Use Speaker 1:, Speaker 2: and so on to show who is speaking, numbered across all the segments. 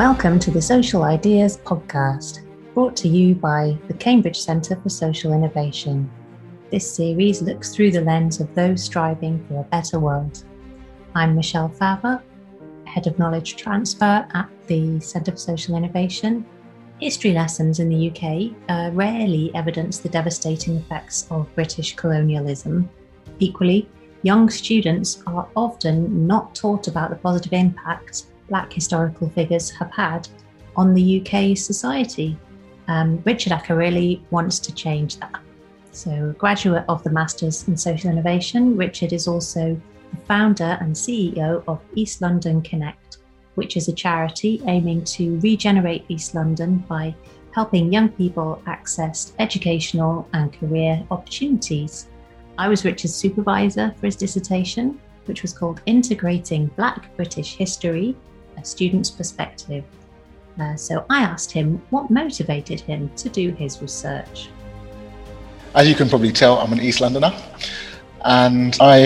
Speaker 1: Welcome to the Social Ideas Podcast, brought to you by the Cambridge Centre for Social Innovation. This series looks through the lens of those striving for a better world. I'm Michelle Faber, Head of Knowledge Transfer at the Centre for Social Innovation. History lessons in the UK uh, rarely evidence the devastating effects of British colonialism. Equally, young students are often not taught about the positive impact Black historical figures have had on the UK society. Um, Richard Acker really wants to change that. So, graduate of the Masters in Social Innovation, Richard is also the founder and CEO of East London Connect, which is a charity aiming to regenerate East London by helping young people access educational and career opportunities. I was Richard's supervisor for his dissertation, which was called Integrating Black British History a student's perspective. Uh, so I asked him what motivated him to do his research.
Speaker 2: As you can probably tell, I'm an East Londoner, and I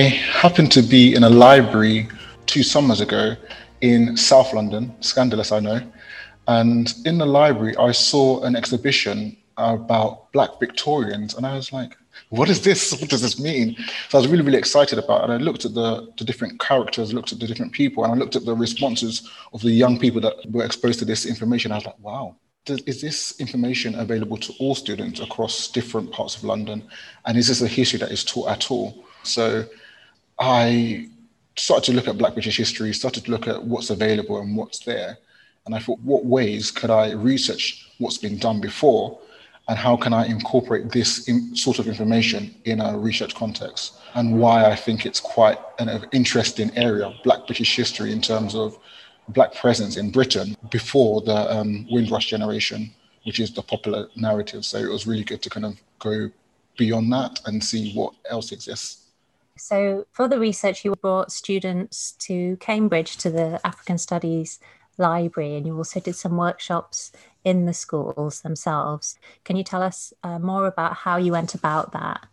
Speaker 2: happened to be in a library two summers ago in South London, scandalous, I know. And in the library, I saw an exhibition about Black Victorians, and I was like, what is this? What does this mean? So I was really, really excited about it. And I looked at the, the different characters, looked at the different people, and I looked at the responses of the young people that were exposed to this information. I was like, wow, is this information available to all students across different parts of London? And is this a history that is taught at all? So I started to look at Black British history, started to look at what's available and what's there. And I thought, what ways could I research what's been done before and how can I incorporate this in, sort of information in a research context, and why I think it's quite an interesting area, of Black British history in terms of Black presence in Britain before the um, Windrush generation, which is the popular narrative. So it was really good to kind of go beyond that and see what else exists.
Speaker 1: So, for the research, you brought students to Cambridge to the African Studies Library, and you also did some workshops in the schools themselves. Can you tell us uh, more about how you went about that?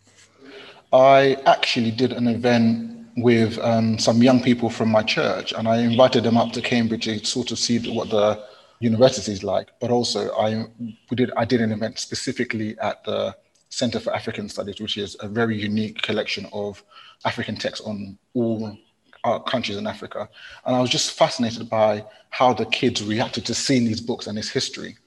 Speaker 2: I actually did an event with um, some young people from my church, and I invited them up to Cambridge to sort of see what the university is like. But also, I did I did an event specifically at the Center for African Studies, which is a very unique collection of African texts on all countries in Africa. And I was just fascinated by how the kids reacted to seeing these books and this history.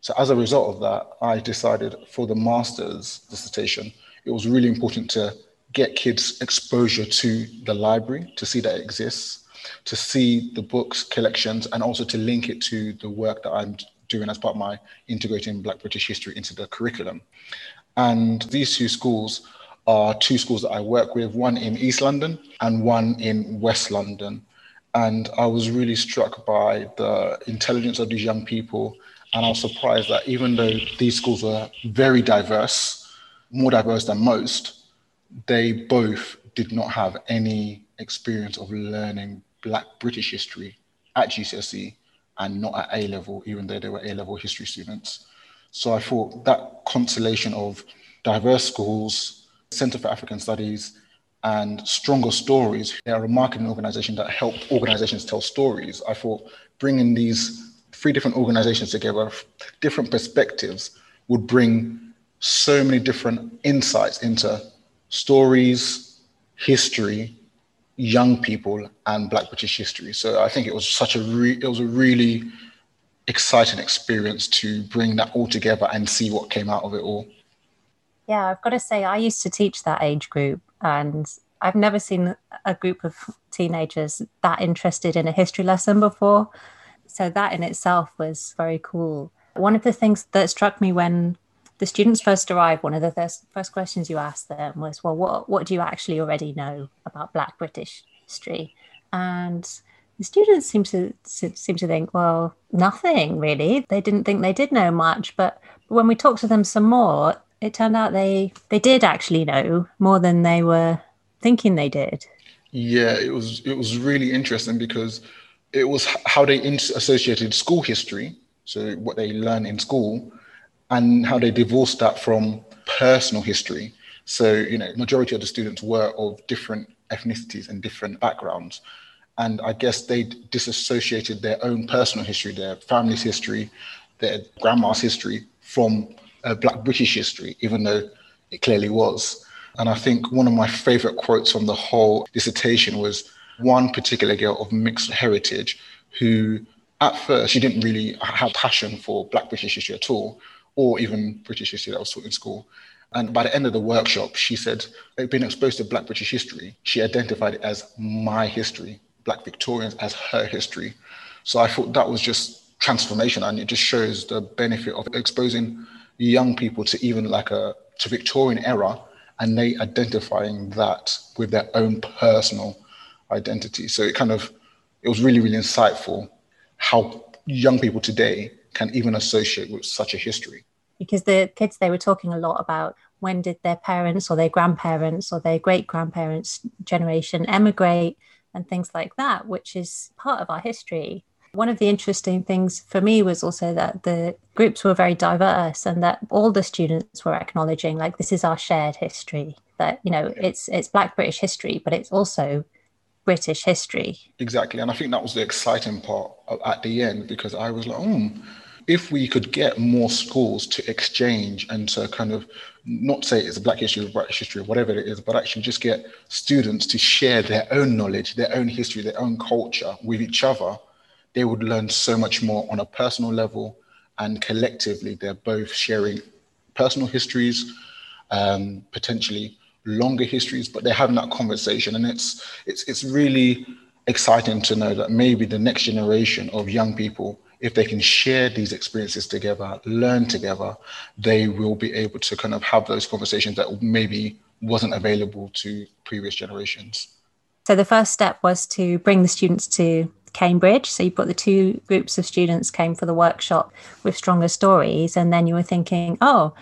Speaker 2: So as a result of that, I decided for the master's dissertation, it was really important to get kids exposure to the library, to see that it exists, to see the books collections, and also to link it to the work that I'm doing as part of my integrating Black British history into the curriculum. And these two schools are two schools that I work with, one in East London and one in West London. And I was really struck by the intelligence of these young people and I was surprised that even though these schools are very diverse, more diverse than most, they both did not have any experience of learning Black British history at GCSE and not at A level, even though they were A level history students. So I thought that constellation of diverse schools, Center for African Studies, and Stronger Stories, they're a marketing organization that help organizations tell stories. I thought bringing these three different organizations together, different perspectives, would bring so many different insights into stories, history, young people, and Black British history. So I think it was such a re- it was a really exciting experience to bring that all together and see what came out of it all.
Speaker 1: Yeah, I've got to say, I used to teach that age group, and I've never seen a group of teenagers that interested in a history lesson before. So that in itself was very cool. One of the things that struck me when the students first arrived, one of the first, first questions you asked them was, well, what, what do you actually already know about Black British history? And the students seem to seem to think, well, nothing really. They didn't think they did know much, but when we talked to them some more, it turned out they they did actually know more than they were thinking they did.
Speaker 2: Yeah, it was it was really interesting because it was how they associated school history, so what they learn in school, and how they divorced that from personal history. So, you know, majority of the students were of different ethnicities and different backgrounds. And I guess they disassociated their own personal history, their family's history, their grandma's history from uh, Black British history, even though it clearly was. And I think one of my favorite quotes from the whole dissertation was one particular girl of mixed heritage who, at first, she didn't really have passion for Black British history at all, or even British history that was taught in school. And by the end of the workshop, she said, being exposed to Black British history, she identified it as my history, Black Victorians as her history. So I thought that was just transformation, and it just shows the benefit of exposing young people to even like a to Victorian era, and they identifying that with their own personal identity. So it kind of it was really really insightful how young people today can even associate with such a history.
Speaker 1: Because the kids they were talking a lot about when did their parents or their grandparents or their great grandparents generation emigrate and things like that which is part of our history. One of the interesting things for me was also that the groups were very diverse and that all the students were acknowledging like this is our shared history that you know it's it's black british history but it's also british history.
Speaker 2: Exactly and i think that was the exciting part at the end because i was like oh if we could get more schools to exchange and to kind of not say it's a black history or British history or whatever it is, but actually just get students to share their own knowledge, their own history, their own culture with each other, they would learn so much more on a personal level and collectively they're both sharing personal histories, um, potentially longer histories, but they're having that conversation and it's it's it's really exciting to know that maybe the next generation of young people if they can share these experiences together, learn together, they will be able to kind of have those conversations that maybe wasn't available to previous generations.
Speaker 1: So the first step was to bring the students to Cambridge. So you've got the two groups of students came for the workshop with stronger stories, and then you were thinking, oh,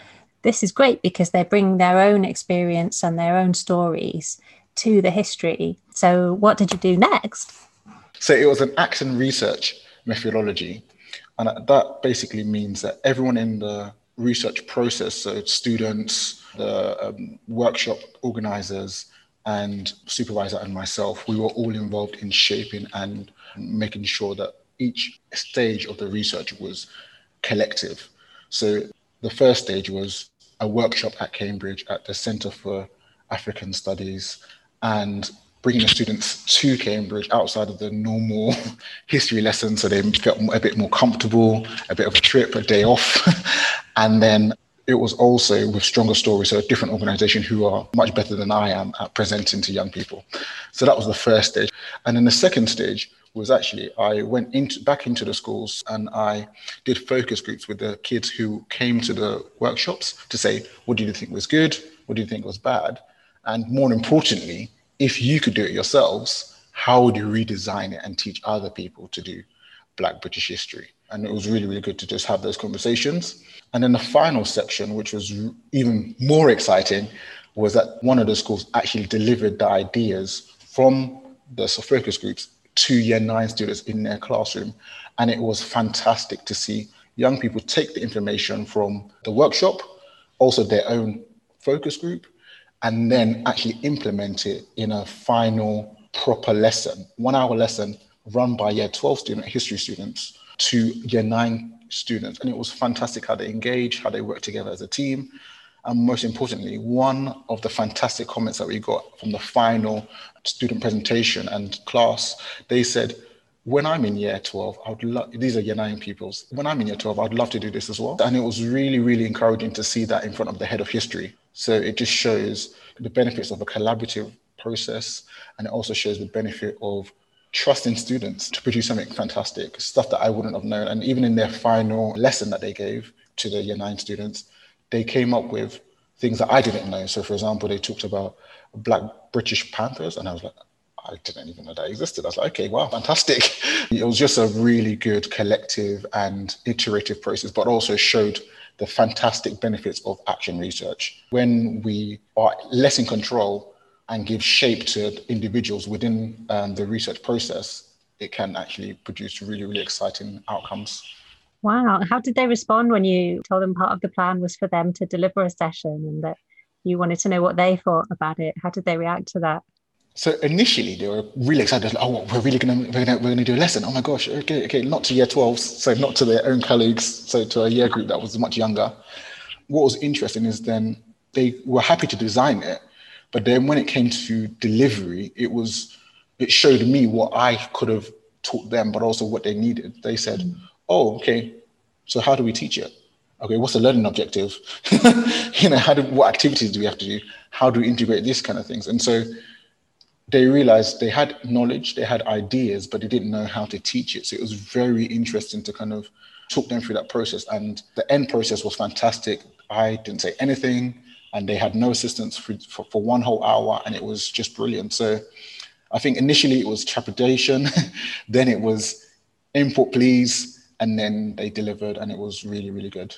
Speaker 1: this is great because they're bringing their own experience and their own stories to the history. So what did you do next?
Speaker 2: So it was an action research methodology. And that basically means that everyone in the research process, so students, the um, workshop organizers, and supervisor and myself, we were all involved in shaping and making sure that each stage of the research was collective. So the first stage was a workshop at Cambridge at the Centre for African Studies. And bringing the students to Cambridge outside of the normal history lesson so they felt a bit more comfortable, a bit of a trip, a day off. and then it was also with Stronger Stories, so a different organization who are much better than I am at presenting to young people. So that was the first stage. And then the second stage was actually I went into back into the schools and I did focus groups with the kids who came to the workshops to say, what do you think was good? What do you think was bad? And more importantly, if you could do it yourselves, how would you redesign it and teach other people to do Black British history? And it was really, really good to just have those conversations. And then the final section, which was even more exciting, was that one of the schools actually delivered the ideas from the focus groups to year nine students in their classroom. And it was fantastic to see young people take the information from the workshop, also their own focus group, and then actually implement it in a final proper lesson, one hour lesson run by year 12 student history students to year nine students. And it was fantastic how they engaged, how they worked together as a team. And most importantly, one of the fantastic comments that we got from the final student presentation and class, they said, when I'm in year 12, I would love, these are year nine pupils. When I'm in year 12, I'd love to do this as well. And it was really, really encouraging to see that in front of the head of history so it just shows the benefits of a collaborative process, and it also shows the benefit of trusting students to produce something fantastic, stuff that I wouldn't have known. And even in their final lesson that they gave to the year nine students, they came up with things that I didn't know. So, for example, they talked about Black British Panthers, and I was like, I didn't even know that existed. I was like, okay, wow, fantastic. It was just a really good collective and iterative process, but also showed the fantastic benefits of action research. When we are less in control and give shape to individuals within um, the research process, it can actually produce really, really exciting outcomes.
Speaker 1: Wow. How did they respond when you told them part of the plan was for them to deliver a session and that you wanted to know what they thought about it? How did they react to that?
Speaker 2: So initially they were really excited. Like, oh, we're really gonna we're gonna we're gonna do a lesson. Oh my gosh, okay, okay, not to year 12, so not to their own colleagues, so to a year group that was much younger. What was interesting is then they were happy to design it, but then when it came to delivery, it was it showed me what I could have taught them, but also what they needed. They said, mm. "Oh, okay, so how do we teach it? Okay, what's the learning objective? you know, how do what activities do we have to do? How do we integrate these kind of things?" And so they realized they had knowledge, they had ideas, but they didn't know how to teach it. So it was very interesting to kind of talk them through that process. And the end process was fantastic. I didn't say anything, and they had no assistance for, for, for one whole hour, and it was just brilliant. So I think initially it was trepidation, then it was input, please, and then they delivered, and it was really, really good.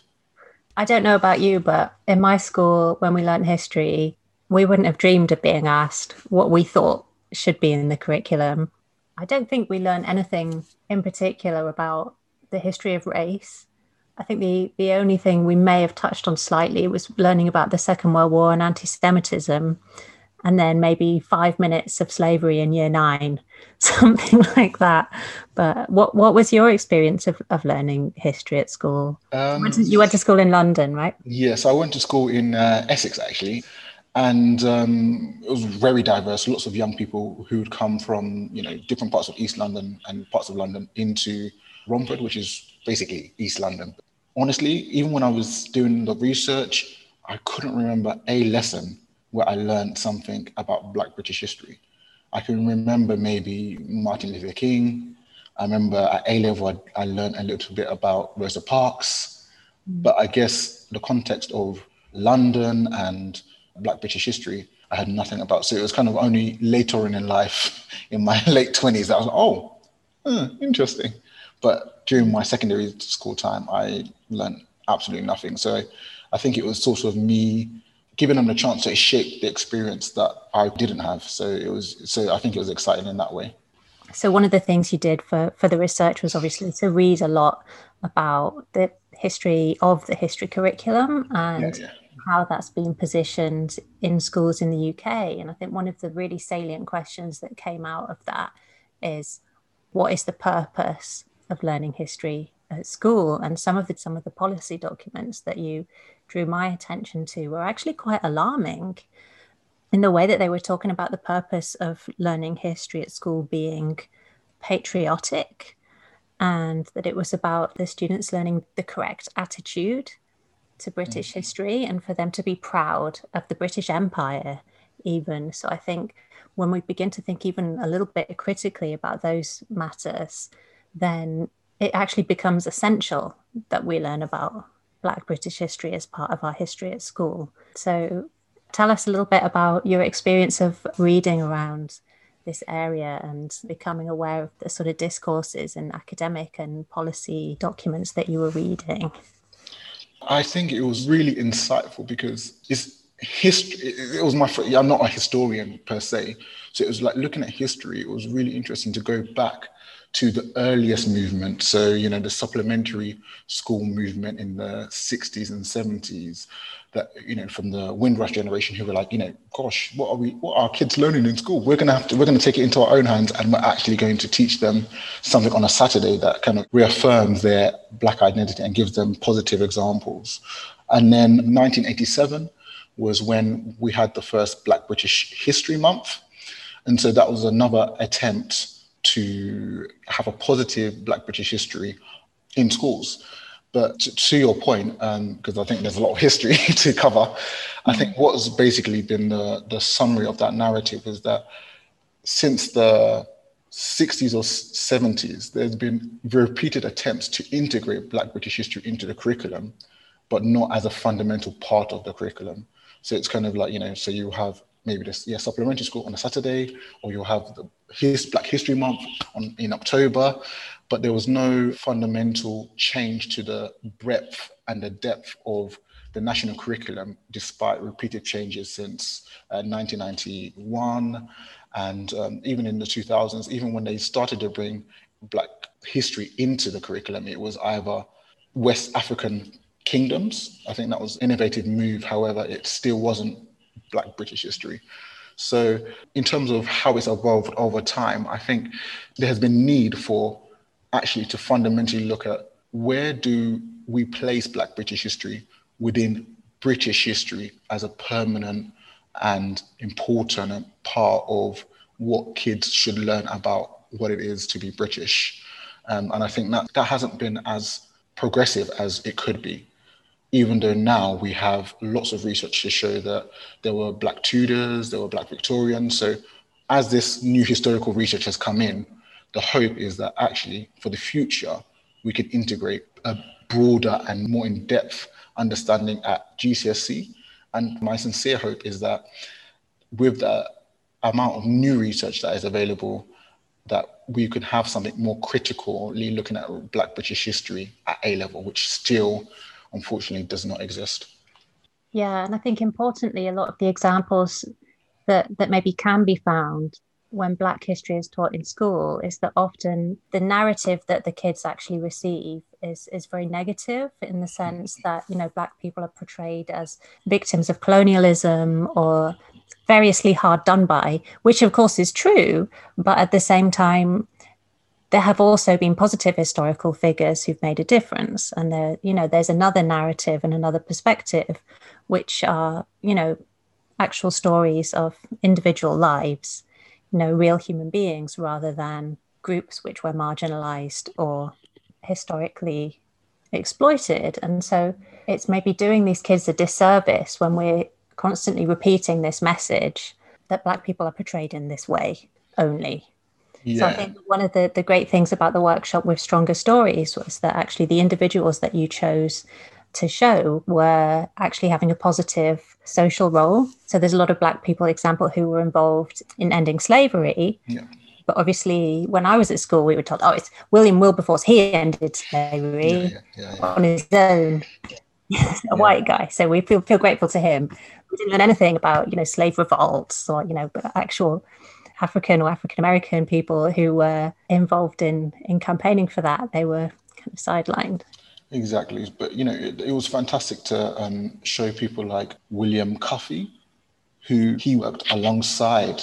Speaker 1: I don't know about you, but in my school, when we learned history, we wouldn't have dreamed of being asked what we thought should be in the curriculum. I don't think we learned anything in particular about the history of race. I think the, the only thing we may have touched on slightly was learning about the Second World War and anti Semitism, and then maybe five minutes of slavery in year nine, something like that. But what, what was your experience of, of learning history at school? Um, you, went to, you, went to, school in London, right?
Speaker 2: Yes, I went to school in uh, Essex actually and um, it was very diverse. Lots of young people who would come from you know different parts of East London and parts of London into Romford, which is basically East London. Honestly, even when I was doing the research, I couldn't remember a lesson where I learned something about Black British history. I can remember maybe Martin Luther King. I remember at A level, I, I learned a little bit about Rosa Parks, but I guess the context of London and Black British history, I had nothing about. So it was kind of only later on in life, in my late 20s, that I was like, oh, huh, interesting. But during my secondary school time, I learned absolutely nothing. So I think it was sort of me giving them the chance to shape the experience that I didn't have. So it was, so I think it was exciting in that way.
Speaker 1: So one of the things you did for, for the research was obviously to read a lot about the history of the history curriculum and yeah, yeah how that's been positioned in schools in the UK. And I think one of the really salient questions that came out of that is what is the purpose of learning history at school? And some of the some of the policy documents that you drew my attention to were actually quite alarming in the way that they were talking about the purpose of learning history at school being patriotic and that it was about the students learning the correct attitude to British mm-hmm. history and for them to be proud of the British Empire, even. So I think when we begin to think even a little bit critically about those matters, then it actually becomes essential that we learn about Black British history as part of our history at school. So tell us a little bit about your experience of reading around this area and becoming aware of the sort of discourses and academic and policy documents that you were reading.
Speaker 2: I think it was really insightful because it's history. It was my. I'm not a historian per se, so it was like looking at history. It was really interesting to go back to the earliest movement. So, you know, the supplementary school movement in the 60s and 70s, that, you know, from the Windrush generation who were like, you know, gosh, what are we, what are kids learning in school? We're going to have to, we're going to take it into our own hands and we're actually going to teach them something on a Saturday that kind of reaffirms their Black identity and gives them positive examples. And then 1987 was when we had the first Black British History Month. And so that was another attempt to have a positive Black British history in schools. But to, to your point, because um, I think there's a lot of history to cover, I think what's basically been the, the summary of that narrative is that since the 60s or 70s, there's been repeated attempts to integrate Black British history into the curriculum, but not as a fundamental part of the curriculum. So it's kind of like, you know, so you have maybe this yeah, supplementary school on a Saturday, or you'll have the his Black History Month on, in October, but there was no fundamental change to the breadth and the depth of the national curriculum, despite repeated changes since uh, 1991 and um, even in the 2000s, even when they started to bring Black history into the curriculum, it was either West African kingdoms. I think that was innovative move. However, it still wasn't Black British history. So, in terms of how it's evolved over time, I think there has been need for actually to fundamentally look at where do we place Black British history within British history as a permanent and important part of what kids should learn about what it is to be British. Um, and I think that that hasn't been as progressive as it could be, even though now we have lots of research to show that there were Black Tudors, there were Black Victorians. So as this new historical research has come in, the hope is that actually for the future, we could integrate a broader and more in depth understanding at GCSE. And my sincere hope is that with the amount of new research that is available, that we could have something more critically looking at Black British history at A level, which still, unfortunately, does not exist.
Speaker 1: Yeah, and I think importantly, a lot of the examples that that maybe can be found when Black history is taught in school is that often the narrative that the kids actually receive is is very negative in the sense that you know Black people are portrayed as victims of colonialism or variously hard done by, which of course is true, but at the same time. There have also been positive historical figures who've made a difference, and there, you know, there's another narrative and another perspective, which are, you know, actual stories of individual lives you know, real human beings rather than groups which were marginalized or historically exploited. And so it's maybe doing these kids a disservice when we're constantly repeating this message that Black people are portrayed in this way only. Yeah. So I think one of the, the great things about the workshop with Stronger Stories was that actually the individuals that you chose to show were actually having a positive social role. So there's a lot of Black people, example, who were involved in ending slavery. Yeah. But obviously, when I was at school, we were told, oh, it's William Wilberforce. He ended slavery yeah, on his own. a white guy. So we feel, feel grateful to him. We didn't learn anything about, you know, slave revolts or, you know, actual African or African American people who were involved in in campaigning for that. They were kind of sidelined.
Speaker 2: Exactly, but you know, it, it was fantastic to um, show people like William Cuffay, who he worked alongside.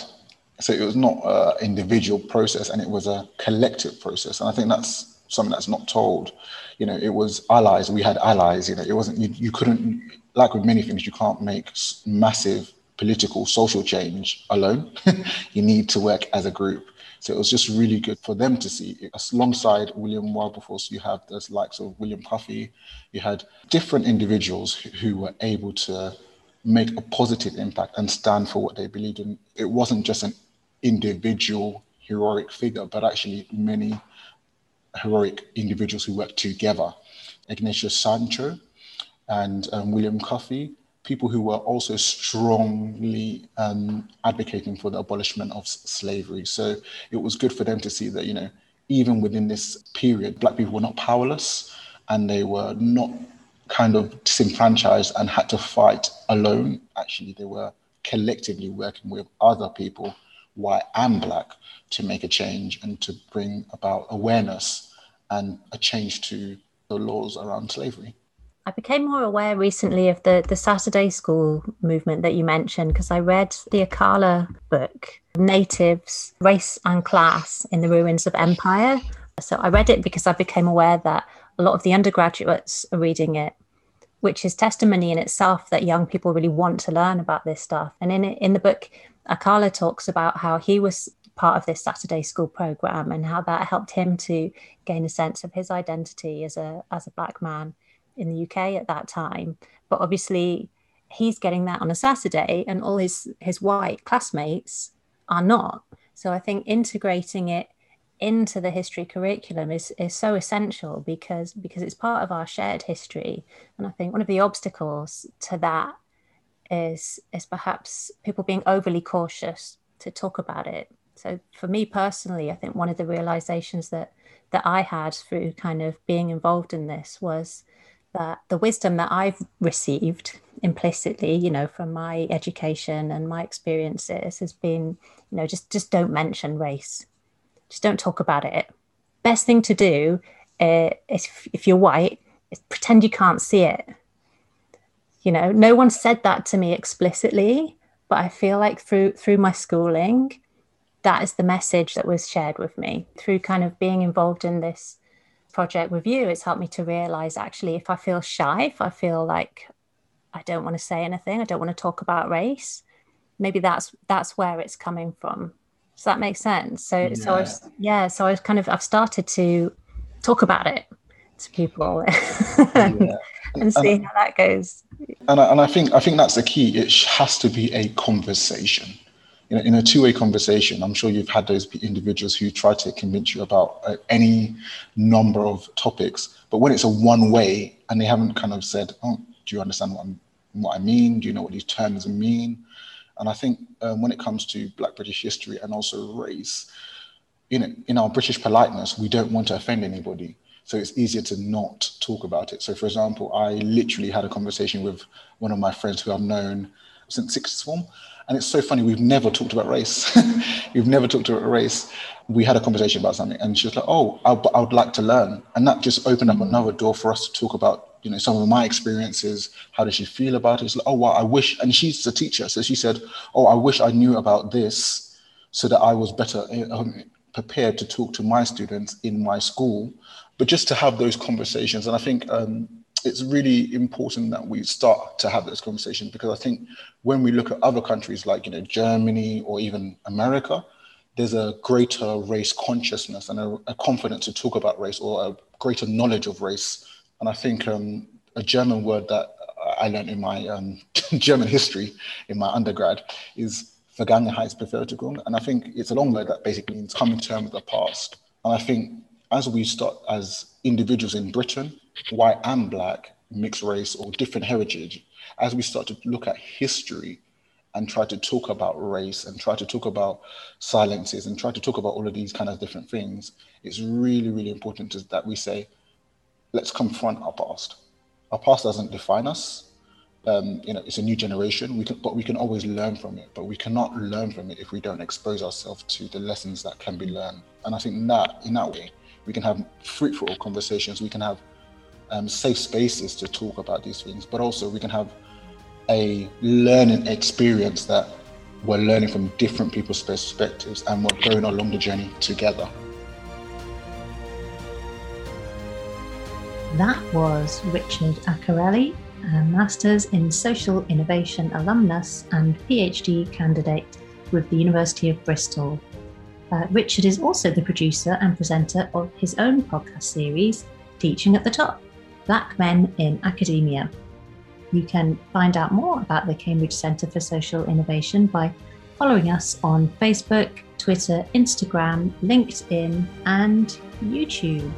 Speaker 2: So it was not an individual process, and it was a collective process. And I think that's something that's not told. You know, it was allies. We had allies. You know, it wasn't you. You couldn't like with many things. You can't make massive political social change alone. you need to work as a group. So it was just really good for them to see. Alongside William Wilberforce, you have the likes of William Cuffay, you had different individuals who were able to make a positive impact and stand for what they believed in. It wasn't just an individual heroic figure, but actually many heroic individuals who worked together. Ignatius Sancho and um, William Cuffay people who were also strongly um, advocating for the abolishment of slavery. So it was good for them to see that, you know, even within this period, Black people were not powerless and they were not kind of disenfranchised and had to fight alone. Actually, they were collectively working with other people, white and Black, to make a change and to bring about awareness and a change to the laws around slavery.
Speaker 1: I became more aware recently of the, the Saturday school movement that you mentioned because I read the Akala book, Natives, Race and Class in the Ruins of Empire. So I read it because I became aware that a lot of the undergraduates are reading it, which is testimony in itself that young people really want to learn about this stuff. And in in the book, Akala talks about how he was part of this Saturday school program and how that helped him to gain a sense of his identity as a as a black man in the UK at that time. But obviously, he's getting that on a Saturday, and all his his white classmates are not. So I think integrating it into the history curriculum is, is so essential because because it's part of our shared history. And I think one of the obstacles to that is is perhaps people being overly cautious to talk about it. So for me personally, I think one of the realizations that that I had through kind of being involved in this was that the wisdom that I've received implicitly, you know, from my education and my experiences has been, you know, just just don't mention race, just don't talk about it. Best thing to do uh, if, if you're white, is pretend you can't see it. You know, no one said that to me explicitly, but I feel like through through my schooling, that is the message that was shared with me through kind of being involved in this project with you. It's helped me to realize actually if I feel shy, if I feel like I don't want to say anything, I don't want to talk about race, maybe that's that's where it's coming from. Does that make sense? So yeah. so I was, yeah, so I was kind of I've started to talk about it to people and, yeah. and see and, how that goes.
Speaker 2: And I, and I think I think that's the key. It has to be a conversation in a, in a two-way conversation, I'm sure you've had those individuals who try to convince you about uh, any number of topics, but when it's a one-way and they haven't kind of said, "Oh, do you understand what, what I mean? Do you know what these terms mean?" And I think um, when it comes to Black British history and also race, in in our British politeness, we don't want to offend anybody. So it's easier to not talk about it. So, for example, I literally had a conversation with one of my friends who I've known since sixth form, and it's so funny, we've never talked about race. we've never talked about race. We had a conversation about something, and she was like, Oh, I, I would like to learn. And that just opened up another door for us to talk about, you know, some of my experiences. How does she feel about it? Like, Oh, wow, I wish. And she's a teacher. So she said, Oh, I wish I knew about this so that I was better um, prepared to talk to my students in my school. But just to have those conversations. And I think, um, it's really important that we start to have this conversation because I think when we look at other countries like you know Germany or even America, there's a greater race consciousness and a, a confidence to talk about race or a greater knowledge of race. And I think um, a German word that I learned in my um, German history in my undergrad is Vergangenheitsbewältigung. And I think it's a long word that basically means coming to terms with the past. And I think as we start as individuals in Britain, white and black, mixed race, or different heritage, as we start to look at history and try to talk about race and try to talk about silences and try to talk about all of these kind of different things, it's really, really important to, that we say, let's confront our past. Our past doesn't define us. Um, you know, it's a new generation. We can, but we can always learn from it. But we cannot learn from it if we don't expose ourselves to the lessons that can be learned. And I think that, in that way, we can have fruitful conversations. We can have um, safe spaces to talk about these things, but also we can have a learning experience that we're learning from different people's perspectives and we're going along the journey together.
Speaker 1: That was Richard Accarelli, a Masters in Social Innovation alumnus and PhD candidate with the University of Bristol. Uh, Richard is also the producer and presenter of his own podcast series, Teaching at the Top Black Men in Academia. You can find out more about the Cambridge Centre for Social Innovation by following us on Facebook, Twitter, Instagram, LinkedIn, and YouTube.